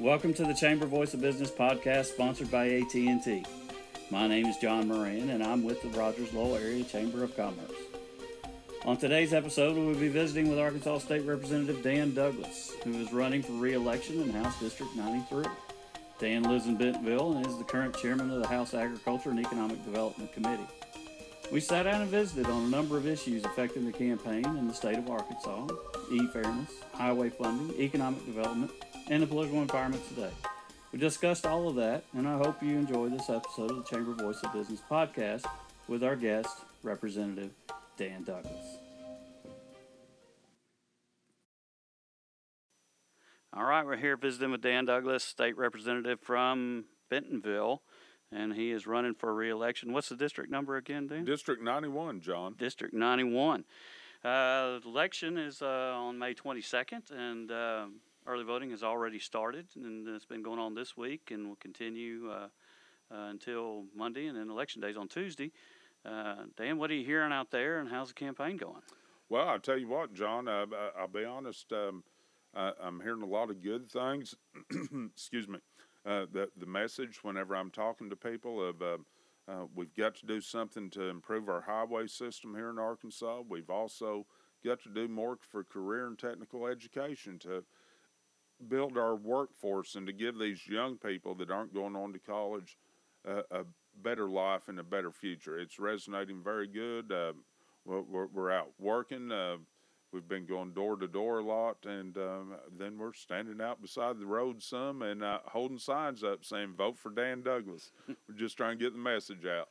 Welcome to the Chamber Voice of Business podcast sponsored by AT&T. My name is John Moran and I'm with the Rogers Lowell Area Chamber of Commerce. On today's episode, we will be visiting with Arkansas State Representative Dan Douglas, who is running for re-election in House District 93. Dan lives in Bentonville and is the current chairman of the House Agriculture and Economic Development Committee. We sat down and visited on a number of issues affecting the campaign in the state of Arkansas e-fairness, highway funding, economic development, and the political environment today. We discussed all of that, and I hope you enjoy this episode of the Chamber Voice of Business podcast with our guest, Representative Dan Douglas. All right, we're here visiting with Dan Douglas, state representative from Bentonville, and he is running for re-election. What's the district number again, Dan? District 91, John. District 91. Uh, election is uh, on May 22nd, and uh, early voting has already started, and it's been going on this week and will continue uh, uh, until Monday, and then election day is on Tuesday. Uh, Dan, what are you hearing out there, and how's the campaign going? Well, I'll tell you what, John, I'll be honest. Um, uh, I'm hearing a lot of good things. Excuse me. Uh, the the message whenever I'm talking to people of uh, uh, we've got to do something to improve our highway system here in Arkansas. We've also got to do more for career and technical education to build our workforce and to give these young people that aren't going on to college uh, a better life and a better future. It's resonating very good. Uh, we're, we're, out working. Uh, We've been going door to door a lot, and um, then we're standing out beside the road some and uh, holding signs up saying "Vote for Dan Douglas." we're just trying to get the message out.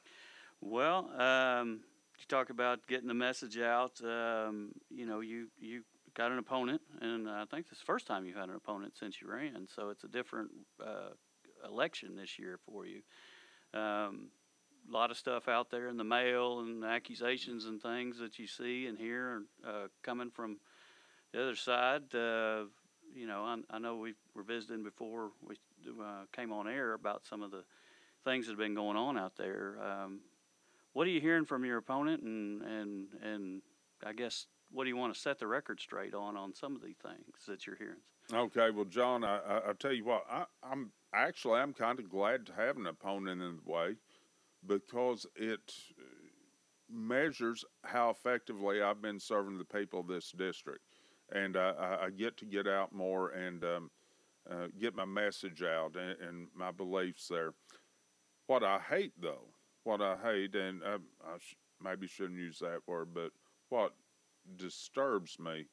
Well, um, you talk about getting the message out. Um, you know, you you got an opponent, and I think this is the first time you've had an opponent since you ran. So it's a different uh, election this year for you. Um, a lot of stuff out there in the mail and accusations and things that you see and hear uh, coming from the other side. Uh, you know, I, I, know we were visiting before we uh, came on air about some of the things that have been going on out there. Um, what are you hearing from your opponent, and and and I guess what do you want to set the record straight on on some of the things that you're hearing? Okay, well, John, I, I, I tell you what, I, I'm actually I'm kind of glad to have an opponent in the way because it measures how effectively I've been serving the people of this district. And I, I get to get out more and um, uh, get my message out and, and, my beliefs there. What I hate, though, what I hate, and I, I sh- maybe shouldn't use that word, but what disturbs me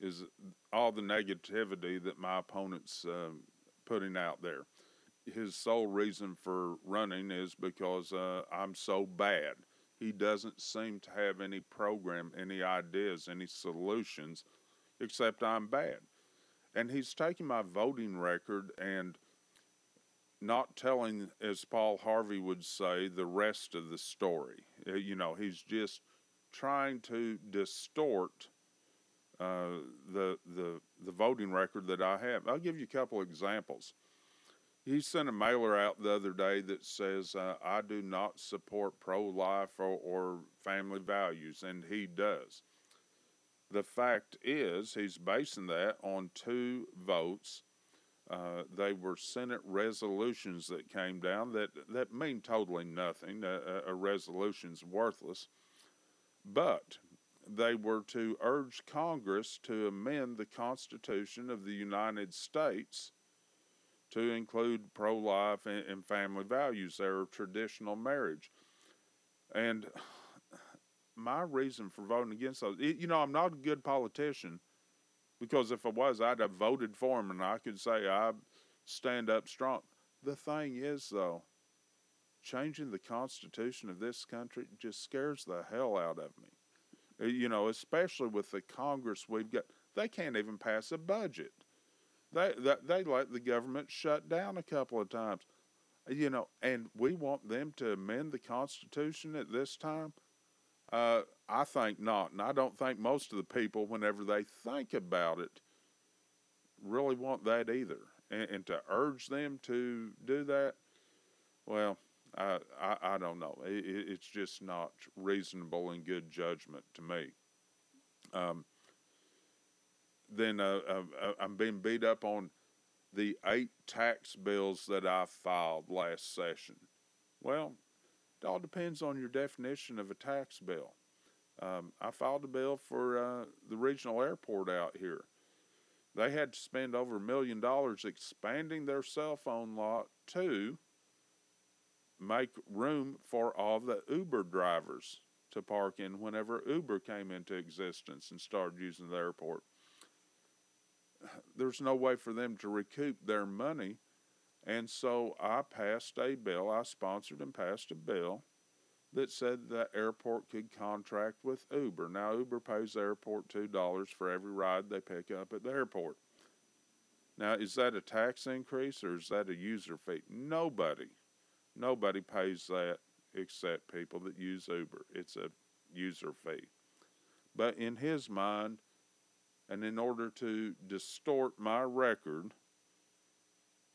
is all the negativity that my opponents um, putting out there his sole reason for running is because uh, I'm so bad. He doesn't seem to have any program, any ideas, any solutions, except I'm bad. And he's taking my voting record and not telling, as Paul Harvey would say, the rest of the story. Uh, you know, he's just trying to distort uh, the the the voting record that I have. I'll give you a couple examples. He sent a mailer out the other day that says, uh, I do not support pro life or, or family values, and he does. The fact is, he's basing that on two votes. Uh, they were Senate resolutions that came down that, that mean totally nothing. A, a resolution's worthless. But they were to urge Congress to amend the Constitution of the United States to include pro life and, family values, their traditional marriage. And my reason for voting against those, you know, I'm not a good politician because if I was, I'd have voted for him and I could say I stand up strong. The thing is, though, changing the Constitution of this country just scares the hell out of me. Uh, you know, especially with the Congress we've got, they can't even pass a budget. They, they they let the government shut down a couple of times, you know, and we want them to amend the Constitution at this time. Uh, I think not, and I don't think most of the people, whenever they think about it, really want that either. And, and to urge them to do that, well, I I, don't know. It, it's just not reasonable and good judgment to me. Um, then uh, uh, uh, I'm being beat up on the eight tax bills that I filed last session. Well, it all depends on your definition of a tax bill. Um, I filed a bill for uh, the regional airport out here. They had to spend over a million dollars expanding their cell phone lot to make room for all the Uber drivers to park in whenever Uber came into existence and started using the airport. There's no way for them to recoup their money. And so I passed a bill, I sponsored and passed a bill that said the airport could contract with Uber. Now, Uber pays the airport $2 for every ride they pick up at the airport. Now, is that a tax increase or is that a user fee? Nobody, nobody pays that except people that use Uber. It's a user fee. But in his mind, and in order to distort my record,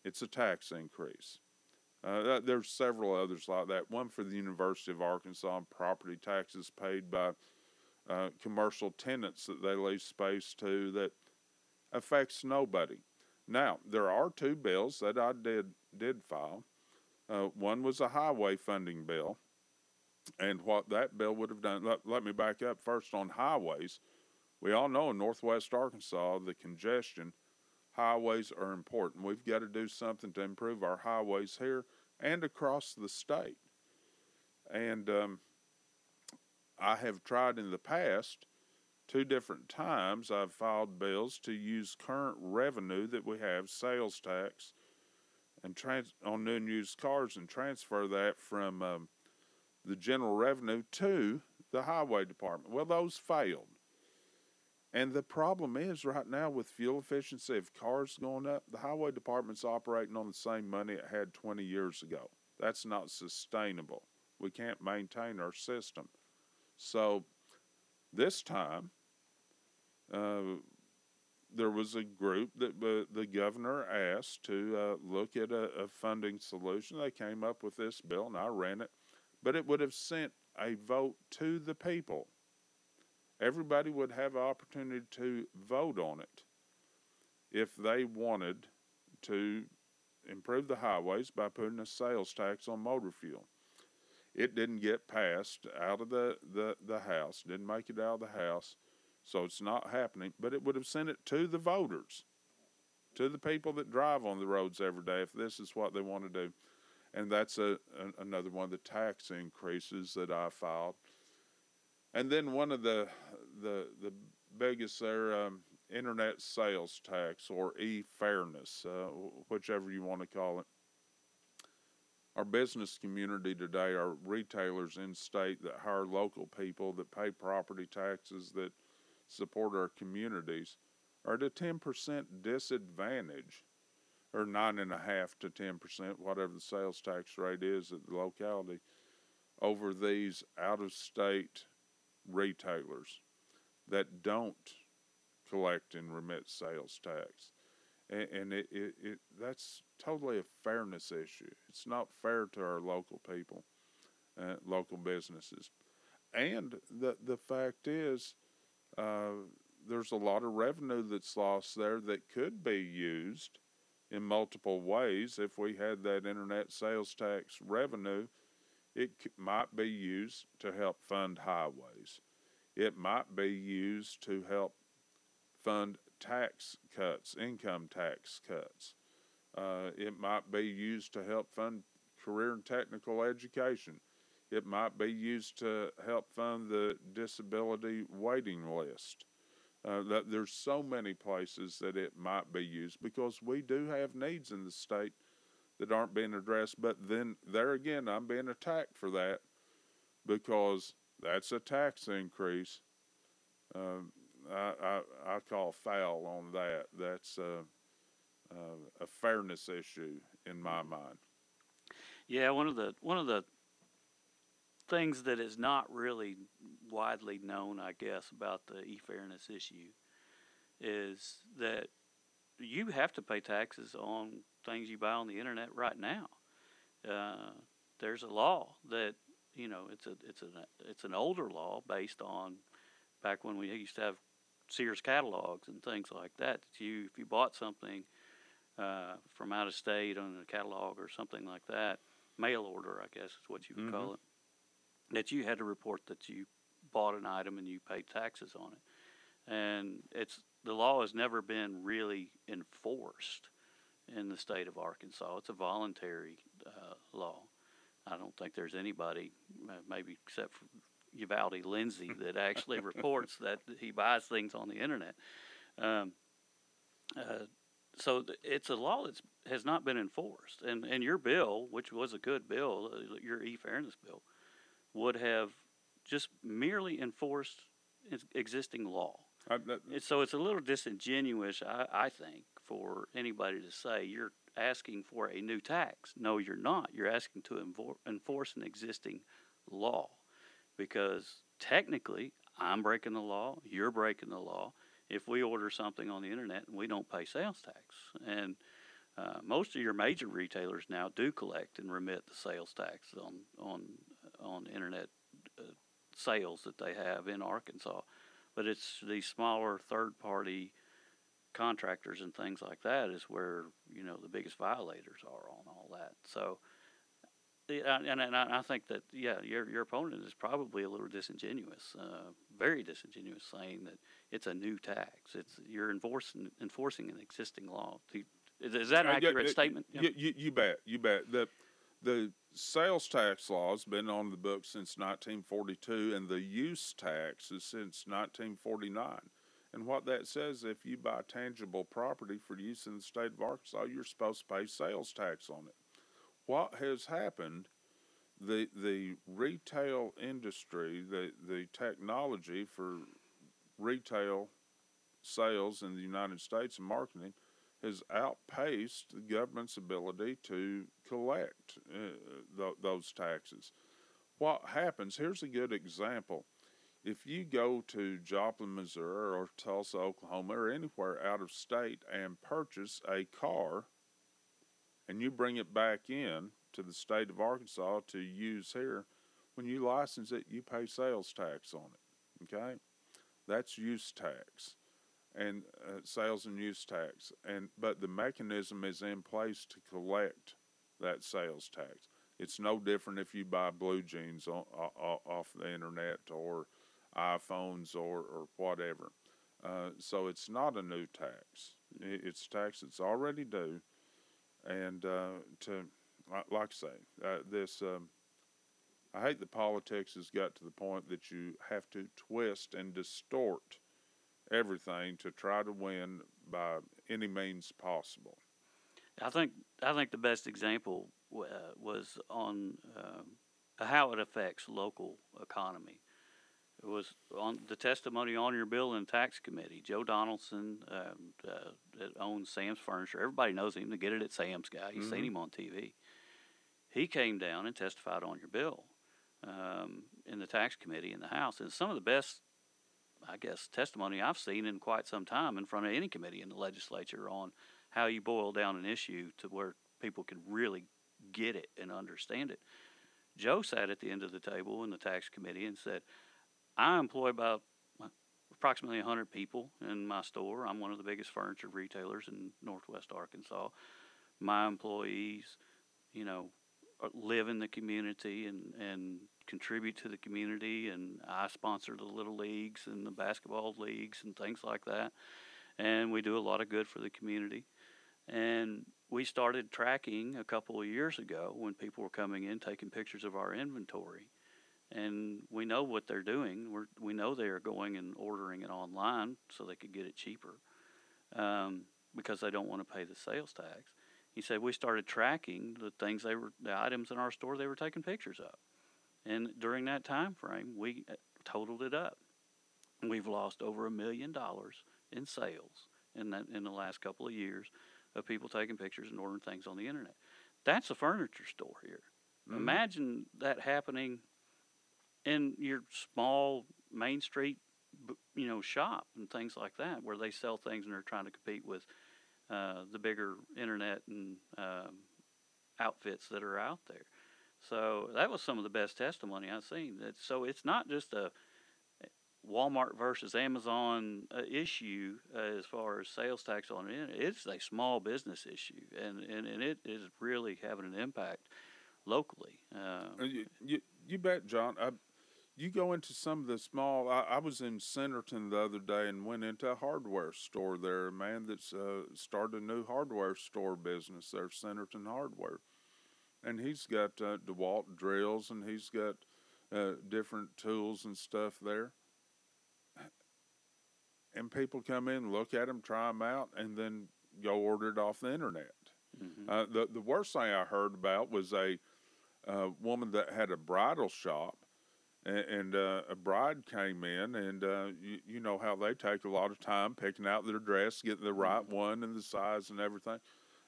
it's a tax increase. Uh, there's several others like that. One for the University of Arkansas on property taxes paid by uh, commercial tenants that they lease space to that affects nobody. Now there are two bills that I did did file. Uh, one was a highway funding bill, and what that bill would have done. Let, let me back up first on highways. We all know in Northwest Arkansas the congestion highways are important. We've got to do something to improve our highways here and across the state. And um, I have tried in the past, two different times, I've filed bills to use current revenue that we have, sales tax, and trans- on new and used cars, and transfer that from um, the general revenue to the highway department. Well, those failed. And the problem is right now with fuel efficiency of cars going up, the highway department's operating on the same money it had 20 years ago. That's not sustainable. We can't maintain our system. So this time, uh, there was a group that the governor asked to uh, look at a, a funding solution. They came up with this bill, and I ran it, but it would have sent a vote to the people everybody would have an opportunity to vote on it if they wanted to improve the highways by putting a sales tax on motor fuel. It didn't get passed out of the, the, the House, didn't make it out of the House, so it's not happening, but it would have sent it to the voters, to the people that drive on the roads every day if this is what they want to do. And that's a, a another one of the tax increases that I filed and then one of the the the biggest there, um, internet sales tax or e-fairness, uh, whichever you want to call it. Our business community today are retailers in state that hire local people that pay property taxes that support our communities are at a 10% disadvantage or nine and a half to 10%, whatever the sales tax rate is at the locality, over these out of state retailers that don't collect and remit sales tax. And, and it, it, it, that's totally a fairness issue. It's not fair to our local people, uh, local businesses. And the, the fact is, uh, there's a lot of revenue that's lost there that could be used in multiple ways. If we had that internet sales tax revenue it might be used to help fund highways. It might be used to help fund tax cuts, income tax cuts. Uh, it might be used to help fund career and technical education. It might be used to help fund the disability waiting list. Uh, that there's so many places that it might be used because we do have needs in the state that aren't being addressed. But then there again, I'm being attacked for that because that's a tax increase. Um, I, I, I call foul on that. That's a, a, a fairness issue in my mind. Yeah, one of the one of the things that is not really widely known, I guess, about the e-fairness issue is that you have to pay taxes on things you buy on the internet right now. Uh, there's a law that you know it's a it's an it's an older law based on back when we used to have Sears catalogs and things like that. That you if you bought something uh, from out of state on a catalog or something like that, mail order, I guess is what you would call it, that you had to report that you bought an item and you paid taxes on it. And it's the law has never been really enforced in the state of Arkansas. It's a voluntary uh, law. I don't think there's anybody, uh, maybe except for Uvalde Lindsay, that actually reports that he buys things on the internet. Um, uh, so th- it's a law that has not been enforced, and and your bill, which was a good bill, uh, your e-fairness bill, would have just merely enforced existing law. I, that, so it's a little disingenuous, I, I think, for anybody to say you're asking for a new tax. No, you're not. You're asking to enfor- enforce an existing law because technically I'm breaking the law, you're breaking the law. If we order something on the internet and we don't pay sales tax, and uh, most of your major retailers now do collect and remit the sales tax on on on internet uh, sales that they have in Arkansas, but it's these smaller third party contractors and things like that is where you know the biggest violators are on all that. So, and, and I think that yeah, your your opponent is probably a little disingenuous, uh, very disingenuous, saying that it's a new tax. It's you're enforcing enforcing an existing law. Is, that an Uh, yeah, accurate uh, statement? Yeah. You, you, you bet. You bet. The the sales tax law has been on the books since 1942, and the use tax is since 1949. And what that says, if you buy tangible property for use in the state of Arkansas, you're supposed to pay sales tax on it. What has happened? The the retail industry, the the technology for retail sales in the United States and marketing has outpaced the government's ability to collect uh, th- those taxes. What happens? Here's a good example. If you go to Joplin, Missouri, or Tulsa, Oklahoma, or anywhere out of state and purchase a car, and you bring it back in to the state of Arkansas to use here, when you license it, you pay sales tax on it. Okay? That's use tax and uh, sales and use tax and but the mechanism is in place to collect that sales tax. It's no different if you buy blue jeans on, off the internet or iphones or, or whatever. Uh, so it's not a new tax. It's tax that's already due and uh, to like, like i say uh, this um, i hate the politics has got to the point that you have to twist and distort everything to try to win by any means possible. I think I think the best example uh, was on um, how it affects local economy. It was on the testimony on your bill and tax committee. Joe Donaldson um, uh, that owns Sam's Furniture. Everybody knows him. They get it at Sam's guy. You've seen Mhm. him on TV. He came down and testified on your bill um, in the tax committee in the House. And some of the best I guess, testimony I've seen in quite some time in front of any committee in the legislature on how you boil down an issue to where people can really get it and understand it. Joe sat at the end of the table in the tax committee and said, I employ about approximately 100 people in my store. I'm one of the biggest furniture retailers in Northwest Arkansas. My employees, you know, live in the community and, and contribute to the community and I sponsor the little leagues and the basketball leagues and things like that. And we do a lot of good for the community. And we started tracking a couple of years ago when people were coming in taking pictures of our inventory. And we know what they're doing. We're, we know they are going and ordering it online so they could get it cheaper um, because they don't want to pay the sales tax. He said we started tracking the things they were, the items in our store they were taking pictures of. And during that time frame, we uh, totaled it up. We've lost over a million dollars in sales in that in the last couple of years of people taking pictures and ordering things on the internet. That's a furniture store here. Mhm. Imagine that happening in your small main street, you know, shop and things like that, where they sell things and they're trying to compete with uh, the bigger internet and um, outfits that are out there. So that was some of the best testimony I've seen. So it's not just a Walmart versus Amazon uh, issue uh, as far as sales tax on it. It's a small business issue, and, and, and it is really having an impact locally. Uh, you, you, you bet, John. I, you go into some of the small. I, I was in Centerton the other day and went into a hardware store there. A man that's uh, started a new hardware store business there, Centerton Hardware, and he's got uh, DeWalt drills and he's got uh, different tools and stuff there. And people come in, look at them, try them out, and then go order it off the internet. mhm. Uh, the the worst thing I heard about was a uh, woman that had a bridal shop, and, and uh, a bride came in, and uh, you, you know how they take a lot of time picking out their dress, getting the right one and the size and everything.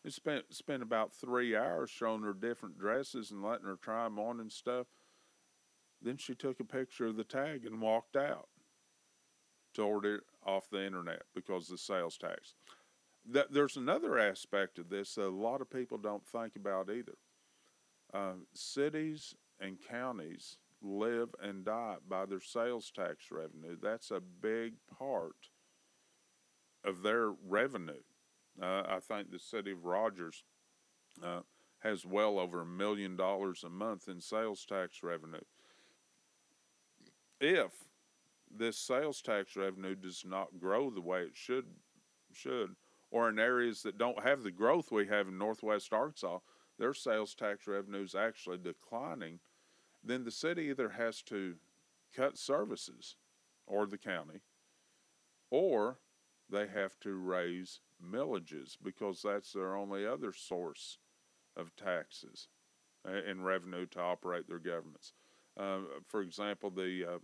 They spent spent about three hours showing her different dresses and letting her try them on and stuff. Then she took a picture of the tag and walked out to order it off the internet because of the sales tax that there's another aspect of this that a lot of people don't think about either. Uh, cities and counties live and die by their sales tax revenue. That's a big part of their revenue. Uh, I think the city of Rogers uh, has well over a million dollars a month in sales tax revenue. If this sales tax revenue does not grow the way it should should, or in areas that don't have the growth we have in Northwest Arkansas, their sales tax revenue is actually declining, then the city either has to cut services or the county, or they have to raise millages because that's their only other source of taxes and revenue to operate their governments. Uh, for example, the uh,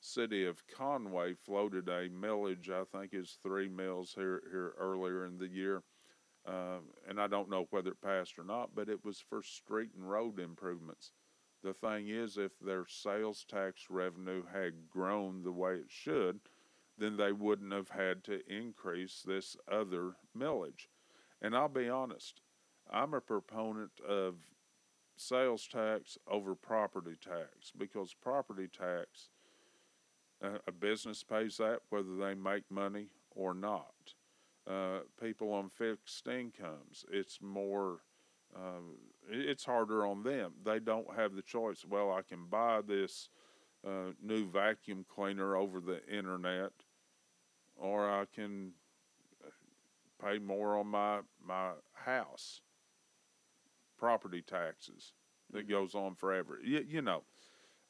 city of Conway floated a millage, I think is three mills here here earlier in the year, uh, and I don't know whether it passed or not, but it was for street and road improvements. The thing is, if their sales tax revenue had grown the way it should, then they wouldn't have had to increase this other millage. And I'll be honest, I'm a proponent of sales tax over property tax because property tax uh, a business pays that whether they make money or not. Uh, people on fixed incomes, it's more, uh, it's harder on them. They don't have the choice. Well, I can buy this uh, new vacuum cleaner over the internet, or I can pay more on my my house property taxes that goes on forever. You, you know,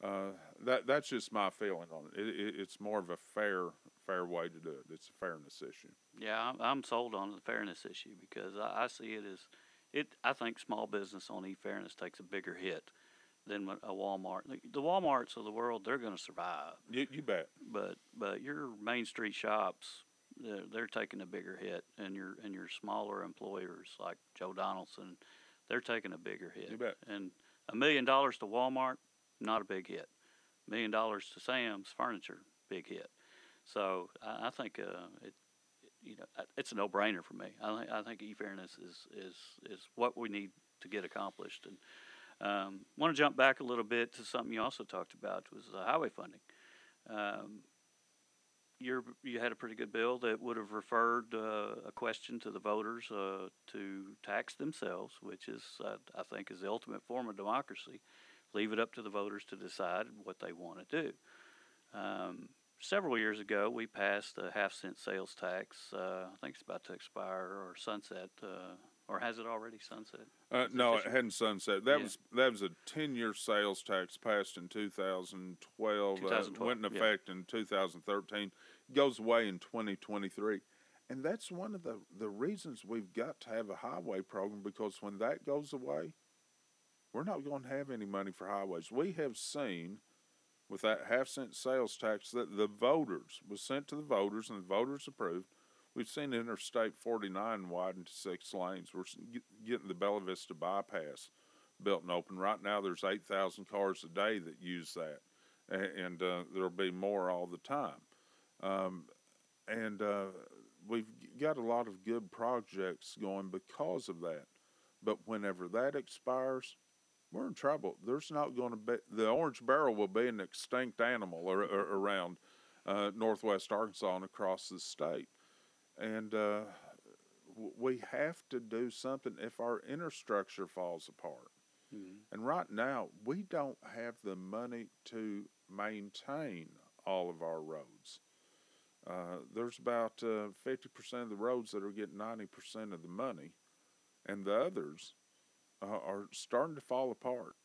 uh, that that's just my feeling on it. It, it. It's more of a fair fair way to do it. It's a fairness issue. Yeah, I'm, I'm sold on the fairness issue because I, I see it as it. I think small business on e-fairness takes a bigger hit than a Walmart. The, WalMarts of the world, they're going to survive, You, you bet. but but your main street shops, they're, they're taking a bigger hit, and your and your smaller employers like Joe Donaldson, they're taking a bigger hit. You bet. And a million dollars to Walmart, not a big hit. Million dollars to Sam's Furniture, big hit. So I, I think uh, it, you know, it's a no-brainer for me. I think I think e-fairness is is is what we need to get accomplished. And um, want to jump back a little bit to something you also talked about was uh, highway funding. Um, you're, you had a pretty good bill that would have referred uh, a question to the voters uh, to tax themselves, which is, uh, I think, is the ultimate form of democracy. Leave it up to the voters to decide what they want to do. Um, several years ago, we passed a half cent sales tax. Uh, I think it's about to expire or sunset, uh, or has it already sunset? Uh, no, it hadn't sunset. That Yeah. was that was a ten year sales tax passed in 2012. 2012, Uh, went in yeah. effect in 2013. Goes away in 2023. And that's one of the, the reasons we've got to have a highway program because when that goes away, we're not going to have any money for highways. We have seen with that half cent sales tax that the voters was sent to the voters and the voters approved. We've seen Interstate 49 widened to six lanes. We're getting the Bella Vista bypass built and open. Right now, there's 8,000 cars a day that use that, and uh, there'll be more all the time. Um, and uh, we've got a lot of good projects going because of that. But whenever that expires, we're in trouble. There's not going to be the orange barrel will be an extinct animal ar- ar- around. uh, northwest Arkansas and across the state. And uh, w- we have to do something if our infrastructure falls apart. Mhm. And right now, we don't have the money to maintain all of our roads. Uh, there's about uh, 50% of the roads that are getting 90% of the money, and the others uh, are starting to fall apart.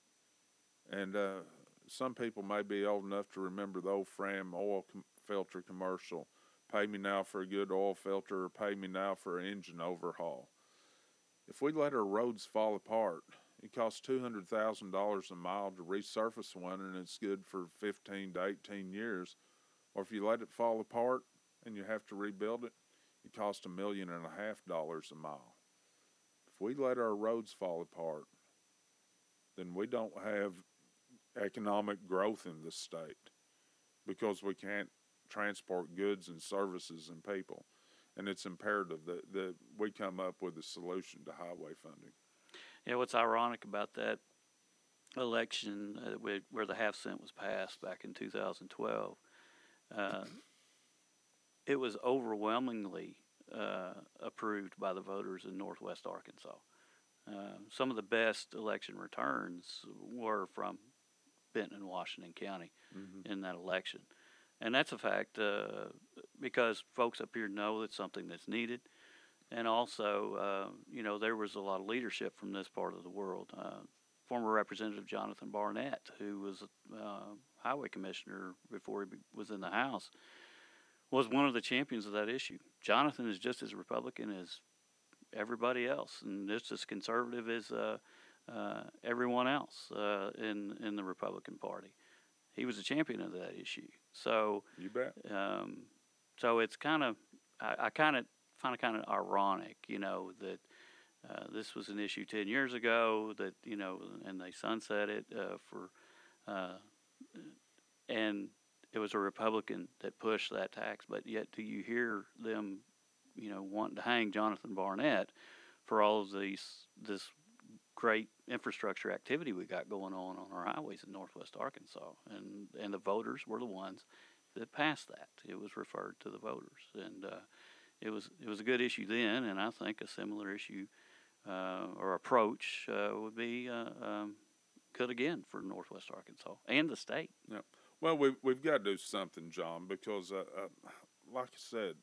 And uh, some people may be old enough to remember the old Fram oil com- filter commercial pay me now for a good oil filter or pay me now for an engine overhaul. If we let our roads fall apart, it costs two hundred thousand dollars a mile to resurface one, and it's good for fifteen to eighteen years. Or if you let it fall apart and you have to rebuild it, it costs a million and a half dollars a mile. We let our roads fall apart, then we don't have economic growth in this state because we can't transport goods and services and people. And it's imperative that, that we come up with a solution to highway funding. Yeah, what's ironic about that election uh, where, where the half cent was passed back in 2012, uh, it was overwhelmingly uh, approved by the voters in Northwest Arkansas. Uh, some of the best election returns were from Benton and Washington County Mm-hmm. in that election. And that's a fact uh, because folks up here know it's something that's needed. And also, uh, you know, there was a lot of leadership from this part of the world. Uh, former Representative Jonathan Barnett, who was uh, highway commissioner before he be- was in the House, was one of the champions of that issue. Jonathan is just as Republican as everybody else, and just as conservative as uh, uh, everyone else uh, in in the Republican Party. He was a champion of that issue. So, You bet. um, so it's kind of I, I kind of find it kind of ironic, you know, that uh, this was an issue ten years ago that you know, and they sunset it uh, for, uh, and it was a Republican that pushed that tax. But yet, do you hear them, you know, wanting to hang Jonathan Barnett for all of these this great infrastructure activity we got going on on our highways in Northwest Arkansas, and and the voters were the ones that passed that. It was referred to the voters, and uh, it was it was a good issue then, and I think a similar issue uh, or approach uh, would be uh, um, good again for Northwest Arkansas and the state. Well, we've, we've got to do something, John, because, uh, uh, like I said,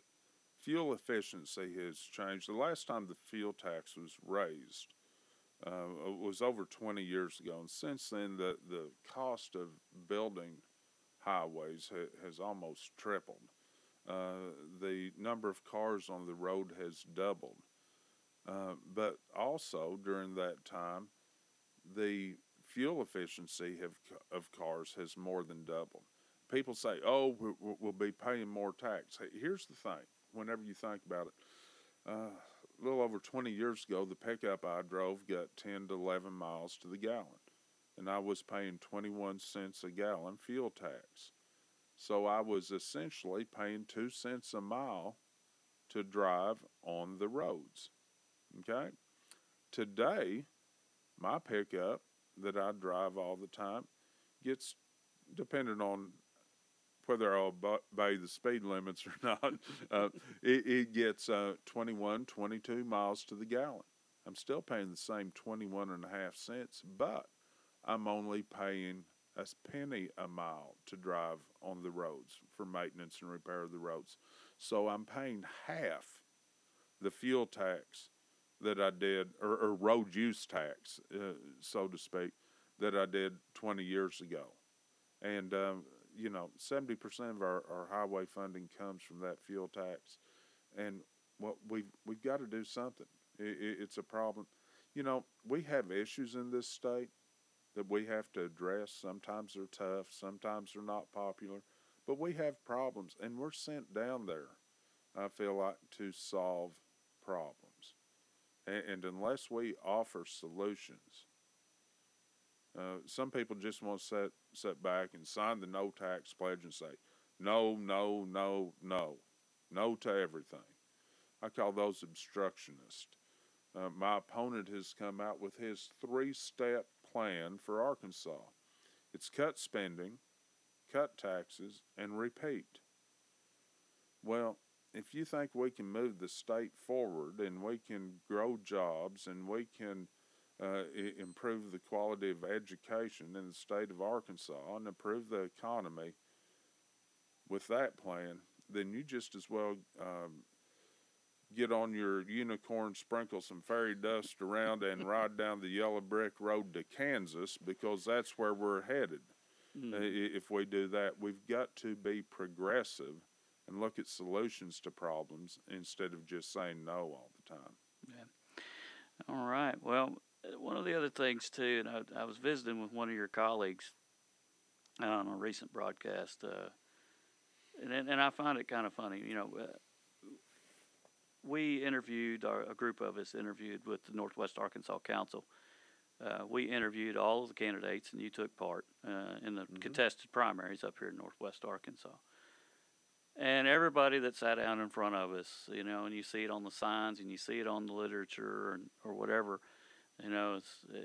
fuel efficiency has changed. The last time the fuel tax was raised uh, was over 20 years ago, and since then, the, the cost of building highways ha- has almost tripled. Uh, the number of cars on the road has doubled. Uh, but also during that time, the fuel efficiency have, of cars has more than doubled. People say, "Oh, we- we- we'll be paying more tax." Here's the thing: whenever you think about it, uh, a little over 20 years ago, the pickup I drove got 10 to 11 miles to the gallon, and I was paying 21 cents a gallon fuel tax. So I was essentially paying two cents a mile to drive on the roads. Okay? Today, my pickup that I drive all the time gets, depending on whether I'll obey the speed limits or not, uh, it, it gets uh, 21, 22 miles to the gallon. I'm still paying the same 21 and a half cents, but I'm only paying a penny a mile to drive on the roads for maintenance and repair of the roads. So I'm paying half the fuel tax that I did, or, or road use tax, uh, so to speak, that I did 20 years ago. And, um, you know, 70% of our, our highway funding comes from that fuel tax. And what we've, we've got to do something. It, it, it's a problem. You know, we have issues in this state that we have to address. Sometimes they're tough, sometimes they're not popular, but we have problems, and we're sent down there, I feel like, to solve problems. And, and unless we offer solutions, uh, some people just want to sit, sit back and sign the no tax pledge and say, no, no, no, no, no to everything. I call those obstructionists. Uh, my opponent has come out with his three step plan for Arkansas it's cut spending, cut taxes, and repeat. Well, if you think we can move the state forward and we can grow jobs and we can uh, improve the quality of education in the state of Arkansas and improve the economy with that plan, then you just as well um, get on your unicorn, sprinkle some fairy dust around, and ride down the yellow brick road to Kansas because that's where we're headed. Mm. Uh, If we do that, we've got to be progressive and look at solutions to problems instead of just saying no all the time. Yeah. All right. Well, one of the other things too, and I, I was visiting with one of your colleagues uh, on a recent broadcast, uh, and and I find it kind of funny. You know, uh, we interviewed our, a group of us interviewed with the Northwest Arkansas Council. Uh, we interviewed all of the candidates, and you took part uh, in the Mhm. contested primaries up here in Northwest Arkansas. And everybody that sat down in front of us, you know, and you see it on the signs, and you see it on the literature, and, or whatever, you know, it's uh,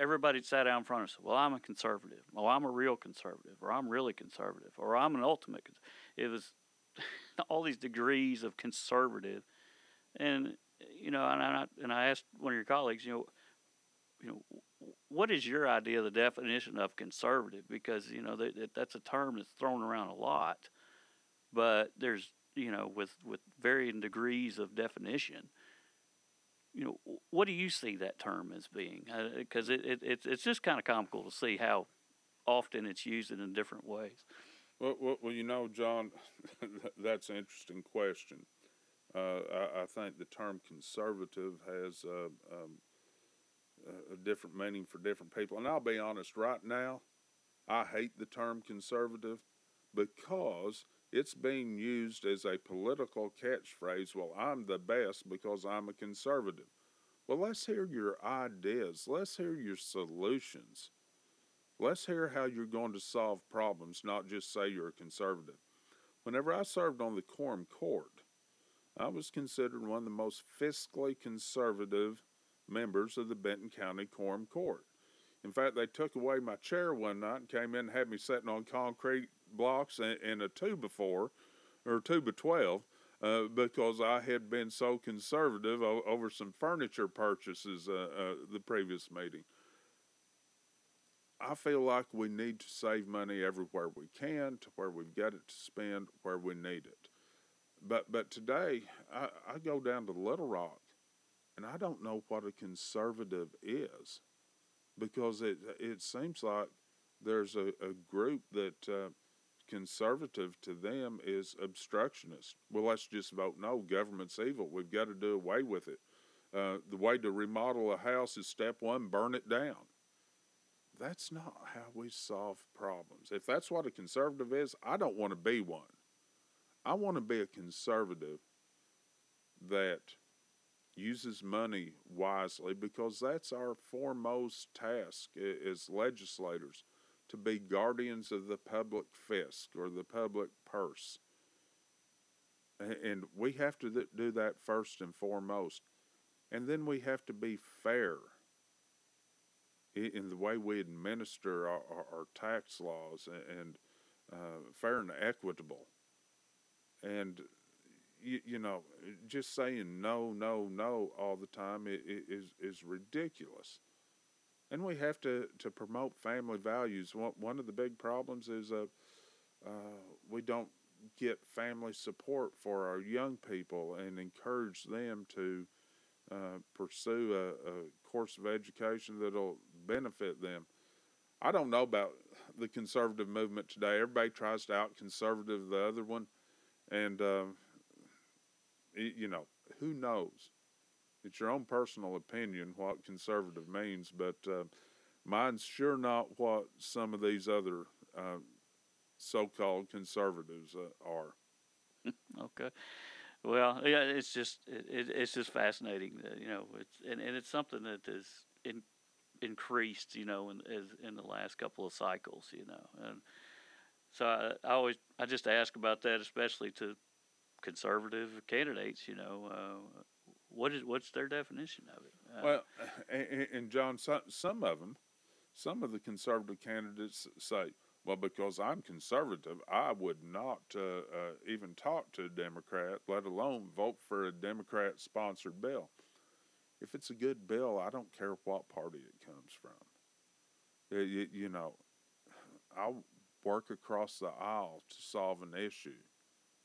everybody sat down in front of us. Well, I'm a conservative. Well, I'm a real conservative, or I'm really conservative, or I'm an ultimate. Cons-. It was all these degrees of conservative, and you know, and I and I asked one of your colleagues, you know, you know, what is your idea of the definition of conservative? Because you know that that's a term that's thrown around a lot, but there's you know with with varying degrees of definition. You know, what do you see that term as being? Because it, it it's it's just kind of comical to see how often it's used in different ways. Well, well, well you know, John, that's an interesting question. Uh, I, I think the term conservative has uh, um, a different meaning for different people. And I'll be honest, right now, I hate the term conservative because it's being used as a political catchphrase. Well, I'm the best because I'm a conservative. Well, let's hear your ideas. Let's hear your solutions. Let's hear how you're going to solve problems, not just say you're a conservative. Whenever I served on the Quorum Court, I was considered one of the most fiscally conservative members of the Benton County Quorum Court. In fact, they took away my chair one night and came in and had me sitting on concrete blocks in, in a two before, or two by 12, uh, because I had been so conservative o- over some furniture purchases uh, uh, the previous meeting. I feel like we need to save money everywhere we can, to where we've got it to spend, where we need it. But but today, I, I go down to Little Rock, and I don't know what a conservative is, because it it seems like there's a, a group that uh, conservative to them is obstructionist. Well, let's just vote no. Government's evil. We've got to do away with it. Uh, the way to remodel a house is step one: burn it down. That's not how we solve problems. If that's what a conservative is, I don't want to be one. I want to be a conservative that uses money wisely because that's our foremost task as legislators to be guardians of the public fisc or the public purse. And we have to do that first and foremost. And then we have to be fair in the way we administer our, our, our tax laws and uh, fair and equitable. And you, you know, just saying no, no, no all the time is is ridiculous. And we have to, to promote family values. One, one of the big problems is uh, uh, we don't get family support for our young people and encourage them to uh, pursue a, a course of education that'll benefit them. I don't know about the conservative movement today. Everybody tries to out conservative the other one, and um, y- you know who knows. It's your own personal opinion what conservative means, but uh, mine's sure not what some of these other uh, so-called conservatives uh, are. Okay. Well, yeah, it's just it, it, it's just fascinating. That, you know, it's and, and it's something that in, increased. You know, in as in the last couple of cycles. You know, and so I, I always I just ask about that, especially to conservative candidates. You know, uh, what is what's their definition of it? Uh, Well, and, and John, some, some of them, some of the conservative candidates say, Well, because I'm conservative, I would not uh, uh, even talk to a Democrat, let alone vote for a Democrat sponsored bill. If it's a good bill, I don't care what party it comes from. It, you, you know, I'll work across the aisle to solve an issue,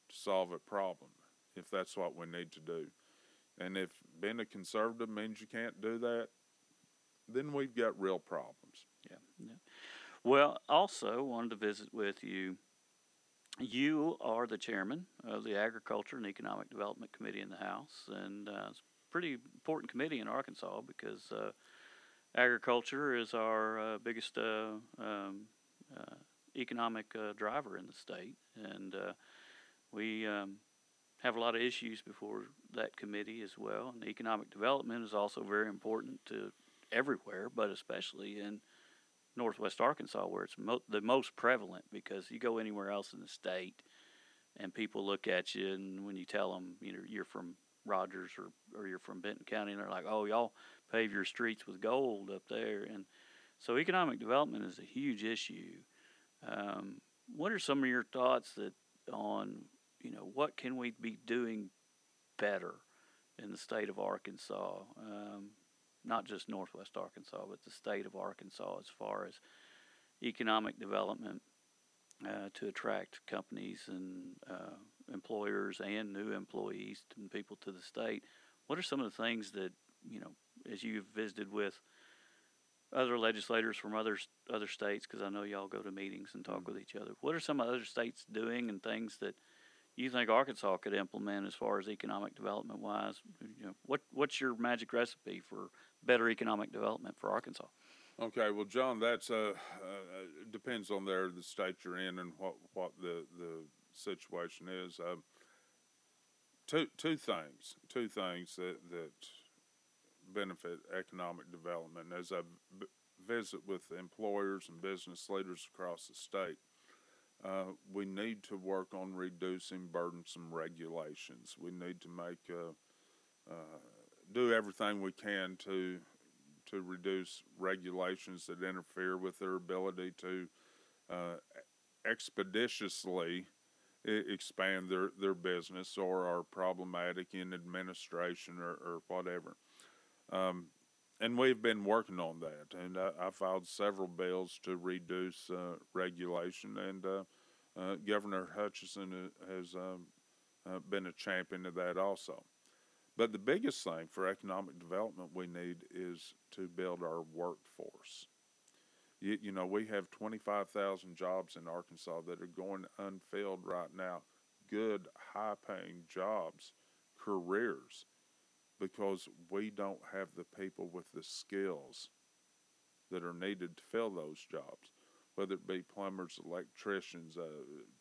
to solve a problem, if that's what we need to do. And if being a conservative means you can't do that, then we've got real problems. Yeah. yeah. Well, also wanted to visit with you. You are the chairman of the Agriculture and Economic Development Committee in the House, and uh, it's a pretty important committee in Arkansas because uh, agriculture is our uh, biggest uh, um, uh, economic uh, driver in the state, and we um, have a lot of issues before that committee as well. And economic development is also very important to everywhere, but especially in Northwest Arkansas, where it's mo- the most prevalent. Because you go anywhere else in the state, and people look at you, and when you tell them you know you're from Rogers or or you're from Benton County, and they're like, "Oh, y'all pave your streets with gold up there," and so economic development is a huge issue. Um, what are some of your thoughts that on you know what can we be doing better in the state of Arkansas? Um, not just Northwest Arkansas, but the state of Arkansas as far as economic development uh, to attract companies and uh, employers and new employees and people to the state. What are some of the things that you know, as you've visited with other legislators from other other states? Because I know y'all go to meetings and talk mm-hmm. with each other. What are some other states doing and things that you think Arkansas could implement as far as economic development wise? You know, what what's your magic recipe for better economic development for Arkansas? Okay, well, John, that's uh, uh, depends on there the state you're in and what what the the situation is. Uh, two two things, two things that that benefit economic development. As I b- visit with employers and business leaders across the state, uh, we need to work on reducing burdensome regulations. We need to make uh, uh, do everything we can to to reduce regulations that interfere with their ability to uh, expeditiously expand their, their business or are problematic in administration or, or whatever. Um, and we've been working on that, and I, I filed several bills to reduce uh, regulation, and uh, uh, Governor Hutchinson has um, uh, been a champion of that also. But the biggest thing for economic development we need is to build our workforce. You, you know, we have 25,000 jobs in Arkansas that are going unfilled right now, good, high paying jobs, careers because we don't have the people with the skills that are needed to fill those jobs, whether it be plumbers, electricians, uh,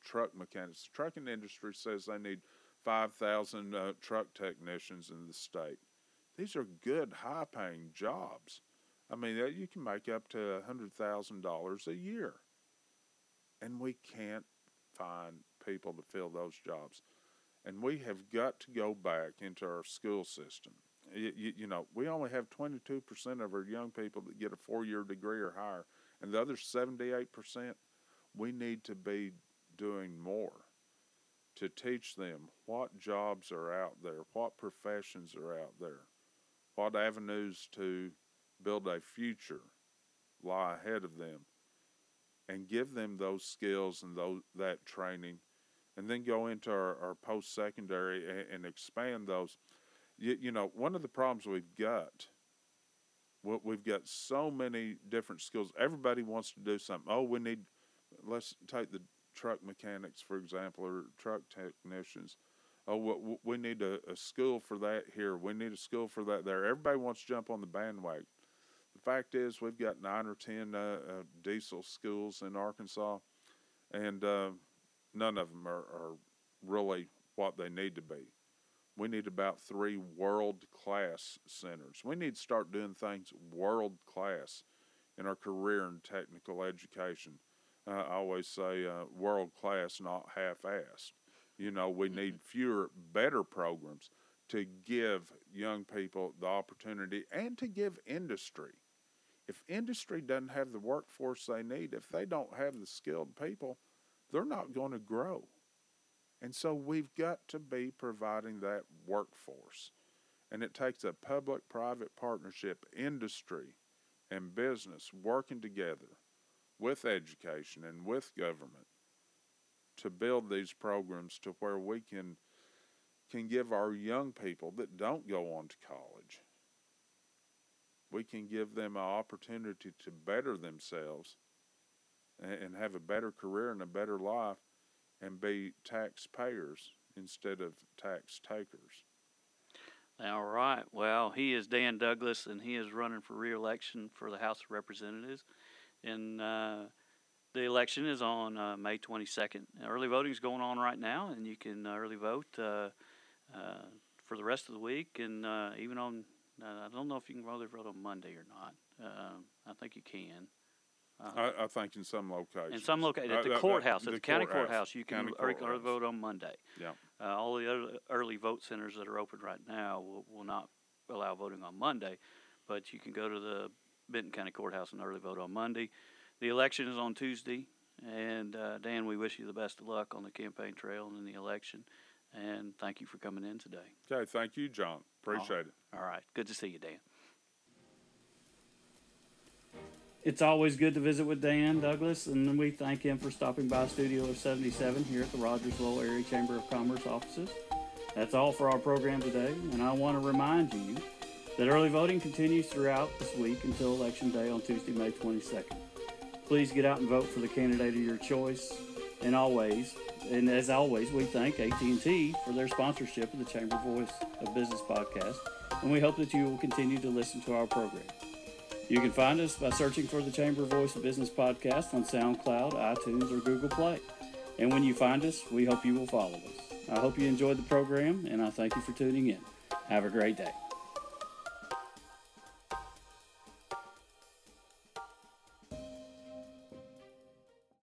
truck mechanics. The trucking industry says they need 5,000 uh, truck technicians in the state. These are good, high paying jobs. I mean, you can make up to $100,000 a year. And we can't find people to fill those jobs. And we have got to go back into our school system. You, you, you know, we only have 22% of our young people that get a four year degree or higher, and the other 78%, we need to be doing more to teach them what jobs are out there, what professions are out there, what avenues to build a future lie ahead of them, and give them those skills and those, that training and then go into our, our post secondary and, and, expand those. You, you, know, one of the problems we've got, we've got so many different skills. Everybody wants to do something. Oh, we need, let's take the truck mechanics, for example, or truck technicians. Oh, we need a, a school for that here. We need a school for that there. Everybody wants to jump on the bandwagon. The fact is, we've got nine or ten uh, uh, diesel schools in Arkansas, and uh, none of them are, are really what they need to be. We need about three world class centers. We need to start doing things world class in our career and technical education. Uh, I always say uh, world class, not half assed. You know, we need mm-hmm. fewer, better programs to give young people the opportunity and to give industry. If industry doesn't have the workforce they need, if they don't have the skilled people, they're not going to grow. And so we've got to be providing that workforce. And it takes a public private partnership, industry and business working together with education and with government to build these programs to where we can can give our young people that don't go on to college we can give them an opportunity to better themselves and, have a better career and a better life and be taxpayers instead of tax takers. All right. Well, he is Dan Douglas, and he is running for reelection for the House of Representatives. And uh, the election is on uh, May 22nd. Early voting is going on right now, and you can uh, early vote uh, uh, for the rest of the week and uh, even on I don't know if you can vote vote on Monday or not. I think you can. Uh, I, I, think in some locations. In some locations, at the uh, courthouse, at the, the county courthouse, courthouse you can early, vote on Monday. Yeah. Uh, all the other early vote centers that are open right now will, will not allow voting on Monday, but you can go to the Benton County Courthouse and early vote on Monday. The election is on Tuesday, and uh, Dan, we wish you the best of luck on the campaign trail and in the election. And thank you for coming in today. Okay, thank you, John. Appreciate it. All right. Good to see you, Dan. It's always good to visit with Dan Douglas, and we thank him for stopping by Studio 77 here at the Rogers Lowell Area Chamber of Commerce offices. That's all for our program today, and I want to remind you that early voting continues throughout this week until Election Day on Tuesday, May 22nd. Please get out and vote for the candidate of your choice, and always and as always, we thank AT&T for their sponsorship of the Chamber Voice of Business podcast, and we hope that you will continue to listen to our program. You can find us by searching for the Chamber Voice of Business podcast on SoundCloud, iTunes, or Google Play. And when you find us, we hope you will follow us. I hope you enjoyed the program, and I thank you for tuning in. Have a great day.